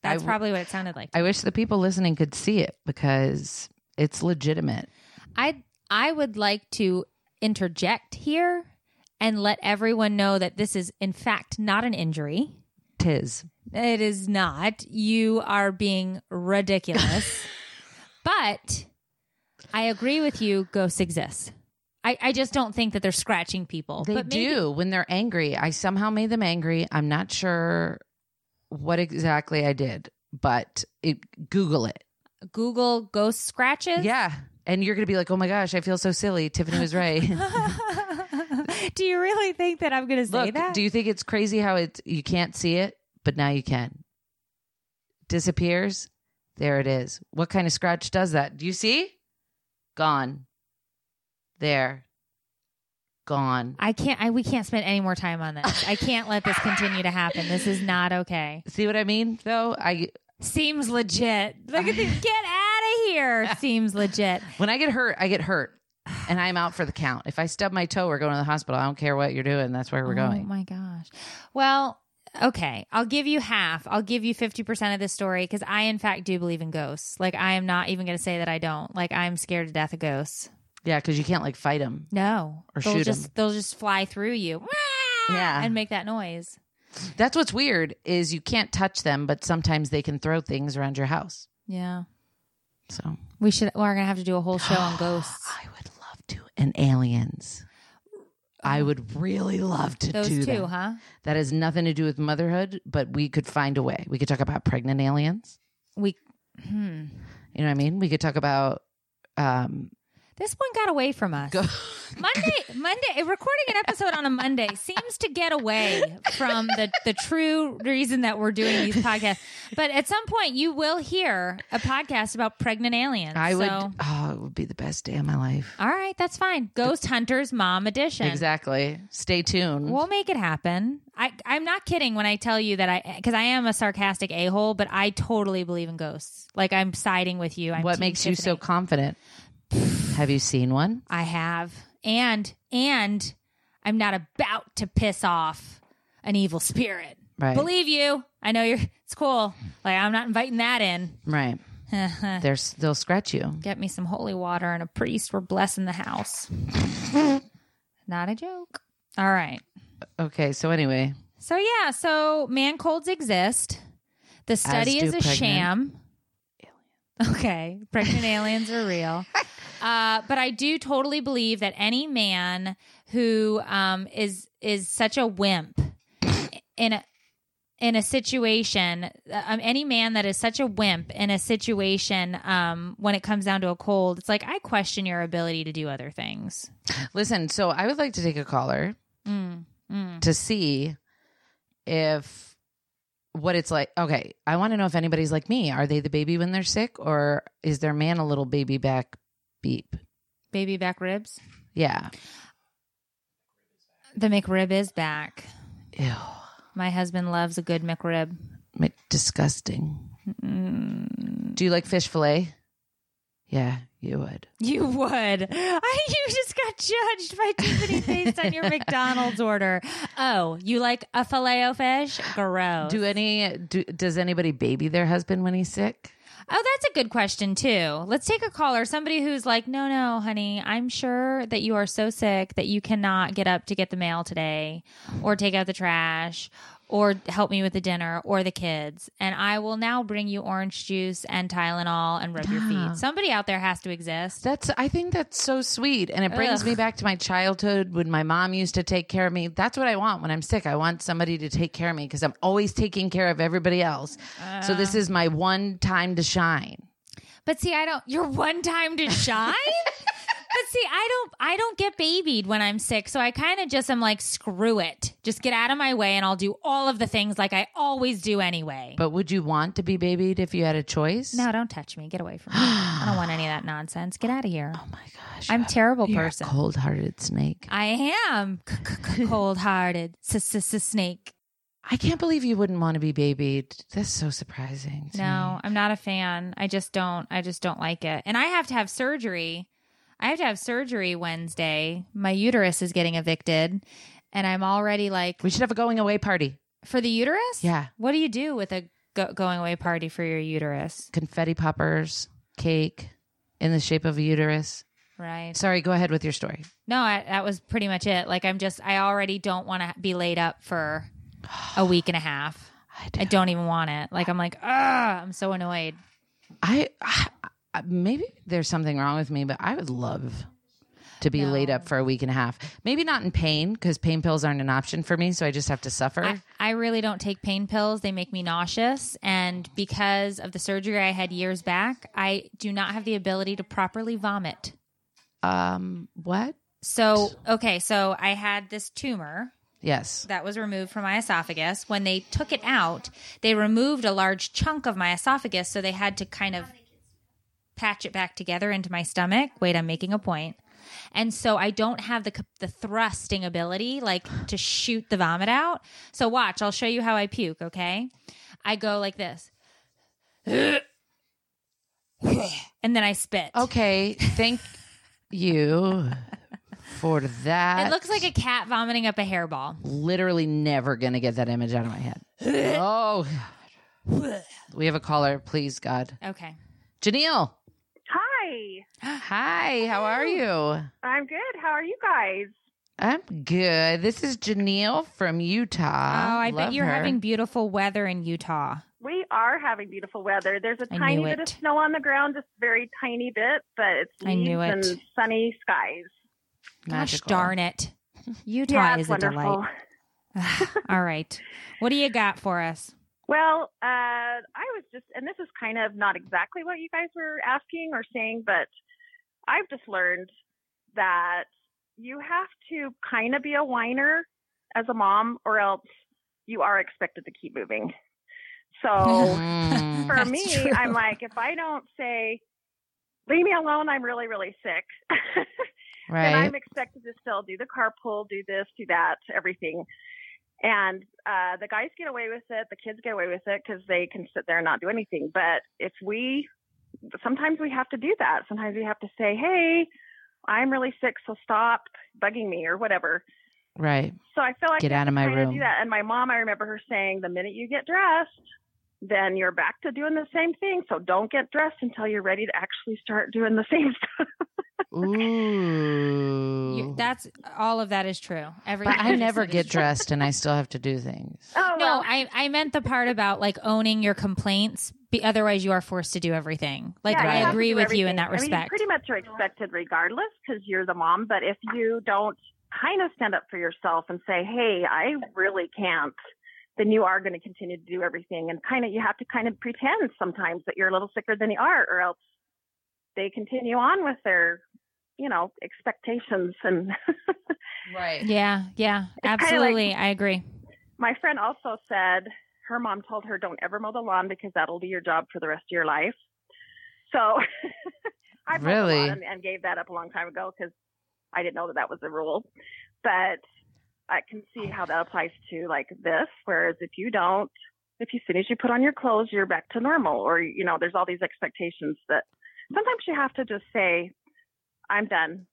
That's I- probably what it sounded like. I wish the people listening could see it because it's legitimate. I I would like to interject here and let everyone know that this is in fact not an injury. Tis. It is not. You are being ridiculous. but I agree with you, ghosts exist. I, I just don't think that they're scratching people. They but maybe- do when they're angry. I somehow made them angry. I'm not sure what exactly I did, but it, Google it. Google ghost scratches. Yeah. And you're going to be like, oh my gosh, I feel so silly. Tiffany was right. do you really think that I'm going to say Look, that? do you think it's crazy how it you can't see it, but now you can? Disappears. There it is. What kind of scratch does that? Do you see? Gone. There. Gone. I can't. I, we can't spend any more time on this. I can't let this continue to happen. This is not okay. See what I mean? Though I Seems legit. Look at this. get out of here. Seems legit. when I get hurt, I get hurt, and I'm out for the count. If I stub my toe we're going to the hospital, I don't care what you're doing. That's where we're Oh going. Oh my gosh. Well, okay. I'll give you half. I'll give you 50% of this story because I, in fact, do believe in ghosts. Like, I am not even going to say that I don't. Like, I'm scared to death of ghosts. Yeah, because you can't like fight them. No. Or they'll shoot just, They'll just fly through you. Yeah. And make that noise. That's what's weird is you can't touch them, but sometimes they can throw things around your house. Yeah. So We should, we're going to have to do a whole show on ghosts. I would love to. And aliens. I would really love to Those do two, that. huh? That has nothing to do with motherhood, but we could find a way. We could talk about pregnant aliens. We, hmm. You know what I mean? We could talk about um This one got away from us. Monday, Monday, recording an episode on a Monday seems to get away from the the true reason that we're doing these podcasts. But at some point, you will hear a podcast about pregnant aliens. I would oh, it would be the best day of my life. all right, that's fine. Ghost Hunters Mom Edition. Exactly. Stay tuned. We'll make it happen. I, I'm not kidding when I tell you that I, because I am a sarcastic a hole, but I totally believe in ghosts. Like I'm siding with you. I'm what makes you so confident? Have you seen one? I have, and and I'm not about to piss off an evil spirit. Right. Believe you. I know you're. It's cool. Like I'm not inviting that in. Right. They're, s- they'll scratch you. Get me some holy water and a priest. We're blessing the house. not a joke. All right. Okay, so anyway, So yeah. So man colds exist. The study is a pregnant sham. Okay, pregnant aliens are real. Uh, but I do totally believe that any man who um, is is such a wimp in a in a situation, um, any man that is such a wimp in a situation um, when it comes down to a cold, it's like I question your ability to do other things. Listen, so I would like to take a caller Mm, mm. to see if what it's like. Okay, I want to know if anybody's like me. Are they the baby when they're sick, or is their man a little baby back beep? Baby back ribs. Yeah. The McRib is back. Ew. My husband loves a good McRib. Mc- Disgusting. Mm. Do you like fish fillet? Yeah, you would. You would. I, you just got judged by Tiffany based on your McDonald's order. Oh, you like a filet o fish? Gross. Do any? Do, does anybody baby their husband when he's sick? Oh, that's a good question too. Let's take a caller. Somebody who's like, no, no, honey, I'm sure that you are so sick that you cannot get up to get the mail today, or take out the trash, or help me with the dinner or the kids, and I will now bring you orange juice and Tylenol and rub your feet. Somebody out there has to exist. That's. I think that's so sweet, and it brings Ugh. me back to my childhood when my mom used to take care of me. That's what I want when I'm sick. I want somebody to take care of me because I'm always taking care of everybody else. so uh. this is my one time to shine. But see, I don't. Your one time to shine. but see, I don't. I don't get babied when I'm sick, so I kind of just am like, screw it. Just get out of my way, and I'll do all of the things like I always do anyway. But would you want to be babied if you had a choice? no, don't touch me. Get away from me. I don't want any of that nonsense. Get out of here. Oh my gosh, I'm a terrible you're person. a cold-hearted snake. I am cold hearted. Snake. I can't believe you wouldn't want to be babied. That's so surprising. to No, me. I'm not a fan. I just don't. I just don't like it. And I have to have surgery. I have to have surgery Wednesday. My uterus is getting evicted, and I'm already like we should have a going away party. for the uterus. Yeah, What do you do with a go- going away party for your uterus? confetti poppers, cake in the shape of a uterus. Right. Sorry, go ahead with your story. No, I, that was pretty much it. Like I'm just. I already don't want to be laid up for a week and a half. I I don't even want it. Like I'm like, ah, I'm so annoyed. I, I maybe there's something wrong with me, but I would love to be laid up for a week and a half. Maybe not in pain because pain pills aren't an option for me, so I just have to suffer. I, I really don't take pain pills. They make me nauseous. And because of the surgery I had years back, I do not have the ability to properly vomit. um, what? So, okay, so I had this tumor Yes. that was removed from my esophagus. When they took it out, they removed a large chunk of my esophagus. So they had to kind of patch it back together into my stomach. Wait, I'm making a point. And so I don't have the the thrusting ability like to shoot the vomit out. So watch, I'll show you how I puke, okay? I go like this. And then I spit. Okay. Thank you for that. It looks like a cat vomiting up a hairball. literally never gonna get that image out of my head. oh, we have a caller, please, God. Okay. Janelle. Hi, Hi. How are you? I'm good. How are you guys? I'm good. This is Janelle from Utah. Oh, I bet you're her. having beautiful weather in Utah. We are having beautiful weather. There's a I tiny bit of snow on the ground, just very tiny bit, but it's I knew it. and sunny skies. Gosh Magical. darn it. Utah yeah, is it's a wonderful. delight. All right. What do you got for us? Well, uh, I was just, and this is kind of not exactly what you guys were asking or saying, but I've just learned that you have to kind of be a whiner as a mom, or else you are expected to keep moving. So Mm. for me, true. I'm like, if I don't say, leave me alone, I'm really, really sick. right. I'm expected to still do the carpool, do this, do that, everything. And uh, the guys get away with it, the kids get away with it because they can sit there and not do anything. But if we, sometimes we have to do that. Sometimes we have to say, hey, I'm really sick, so stop bugging me or whatever. right. So I feel like Get out of my room. Do that. And my mom, I remember her saying, the minute you get dressed, then you're back to doing the same thing. So don't get dressed until you're ready to actually start doing the same stuff. Ooh. You, that's all of that is true. Everything. but I never get dressed and I still have to do things. Oh, No, well, I, I meant the part about like owning your complaints. Be, otherwise, you are forced to do everything. Like Yeah, you I agree do with you in everything. that I mean, you respect. pretty much are expected regardless because you're the mom. But if you don't kind of stand up for yourself and say, "Hey, I really can't," then you are going to continue to do everything. And kind of, you have to kind of pretend sometimes that you're a little sicker than you are, or else they continue on with their, you know, expectations. And Right. Yeah, yeah, It's absolutely. like- I agree. my friend also said her mom told her, don't ever mow the lawn because that'll be your job for the rest of your life. So I Really? and, and gave that up a long time ago because I didn't know that that was a rule. But I can see how that applies to like this. Whereas if you don't, if you, as soon as you put on your clothes, you're back to normal, or you know, there's all these expectations that sometimes you have to just say, "I'm done."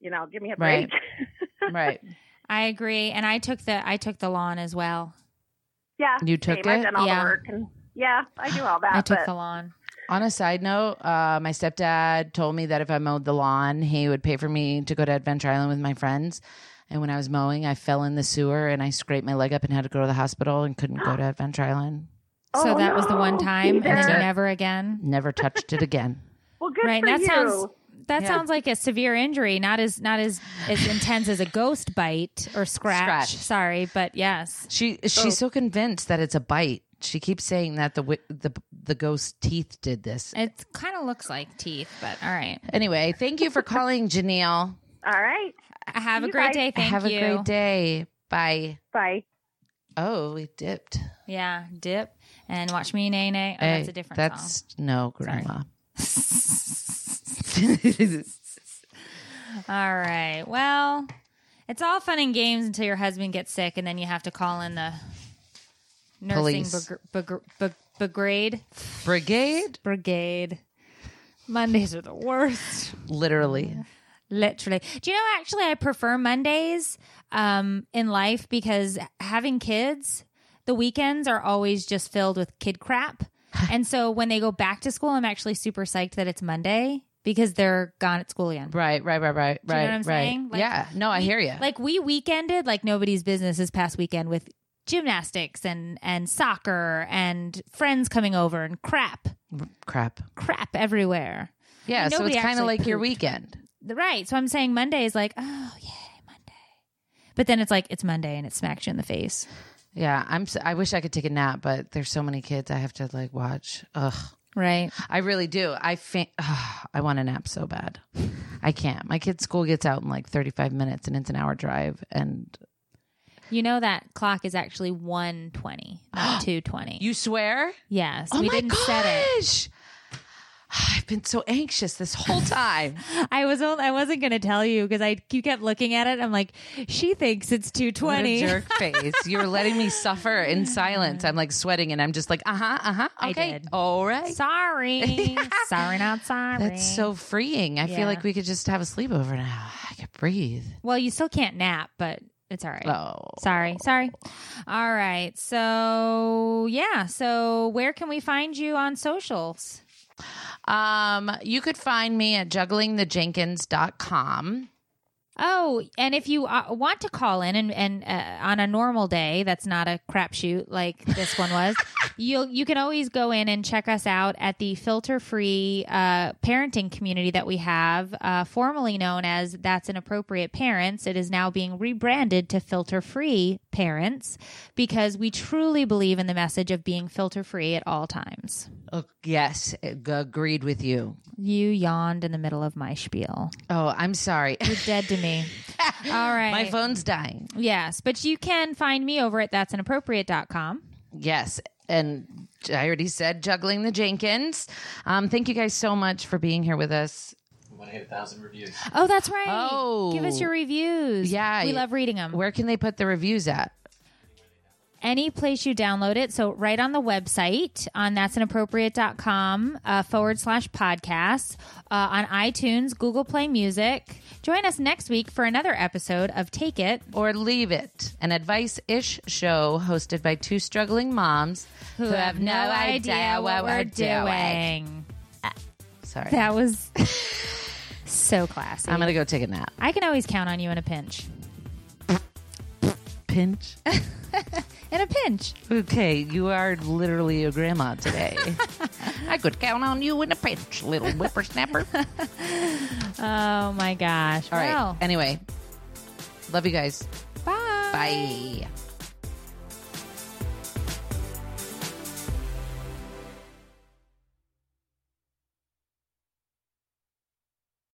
You know, give me a break. Right. Right. I agree, and I took the I took the lawn as well. yeah, You took same. I've it? done all Yeah. the work, and yeah, I do all that. I took but the lawn. On a side note, uh, my stepdad told me that if I mowed the lawn, he would pay for me to go to Adventure Island with my friends. And when I was mowing, I fell in the sewer and I scraped my leg up and had to go to the hospital and couldn't go to Adventure Island. So Oh, that was the one no. time, and then That's never again. Never touched it again. Well, good Right, for that you. sounds that Yeah. sounds like a severe injury, not as not as as intense as a ghost bite or scratch. Scratch. Sorry, but yes. She she's so convinced that it's a bite. She keeps saying that the the the ghost teeth did this. It kind of looks like teeth, but all right. Anyway, thank you for calling, Janelle. All right. Have a great guys day. Thank Have you. Have a great day. Bye. Bye. Oh, we dipped. Yeah, dip and watch me nay nay. Oh, Hey, that's a different That's song. no grandma. All right. Well, it's all fun and games until your husband gets sick, and then you have to call in the nursing brigade. Brigade? Brigade. Mondays are the worst. Literally. Literally. Do you know, actually, I prefer Mondays um, in life because having kids, the weekends are always just filled with kid crap. and so when they go back to school, I'm actually super psyched that it's Monday because they're gone at school again. Right, right, right, right, Do you know right, what I'm right. saying? Like, yeah. No, I we- hear you. Like we weekended like nobody's business this past weekend with gymnastics and and soccer and friends coming over and crap, Crap. crap everywhere. Yeah, so it's kind of like your weekend. Right. So I'm saying Monday is like, oh yay, Monday. But then it's like it's Monday and it smacks you in the face. Yeah, I'm. s- I wish I could take a nap, but there's so many kids I have to like watch. Ugh, Right. I really do. I fa- I want a nap so bad. I can't. My kid's school gets out in like 35 minutes, and it's an hour drive. And You know that clock is actually 120, not 220. you swear? yes. oh we my didn't gosh! set it. I've been so anxious this whole time. I was only, I wasn't going to tell you because I you kept looking at it. I'm like, she thinks it's 220. jerk face. You're letting me suffer in silence. I'm like sweating, and I'm just like, uh huh, uh huh. I did. all right. Sorry. sorry, not sorry. That's so freeing. I Yeah. feel like we could just have a sleepover now. I could breathe. Well, you still can't nap, but it's all right. Oh, Sorry, sorry. All right. So, yeah. So, where can we find you on socials? Um, you could find me at jugglingthejenkins.com. Oh, and if you uh, want to call in and, and uh, on a normal day, that's not a crapshoot like this one was. you you can always go in and check us out at the filter free uh, parenting community that we have, uh, formerly known as That's Inappropriate Parents. It is now being rebranded to Filter Free Parents because we truly believe in the message of being filter free at all times. Oh, yes, ag- agreed with you. You yawned in the middle of my spiel. Oh, I'm sorry. You're dead to me. All right. My phone's dying. Yes, but you can find me over at that'sinappropriate.com. Yes. And I already said juggling the Jenkins. Um, thank you guys so much for being here with us. We want to hit a thousand reviews. Oh, that's right. Oh. Give us your reviews. Yeah. We love reading them. Where can they put the reviews at? Any place you download it. So, right on the website on that'sinappropriate.com uh, forward slash podcast, uh, on iTunes, Google Play Music. Join us next week for another episode of Take It. Or leave it. An advice ish show hosted by two struggling moms Who have no idea what we're doing. Sorry. That was so classy. I'm going to go take a nap. I can always count on you in a pinch. Pinch. In a pinch. Okay, you are literally a grandma today. I could count on you in a pinch, little whippersnapper. Oh my gosh. All right. Anyway, love you guys. bye. Bye.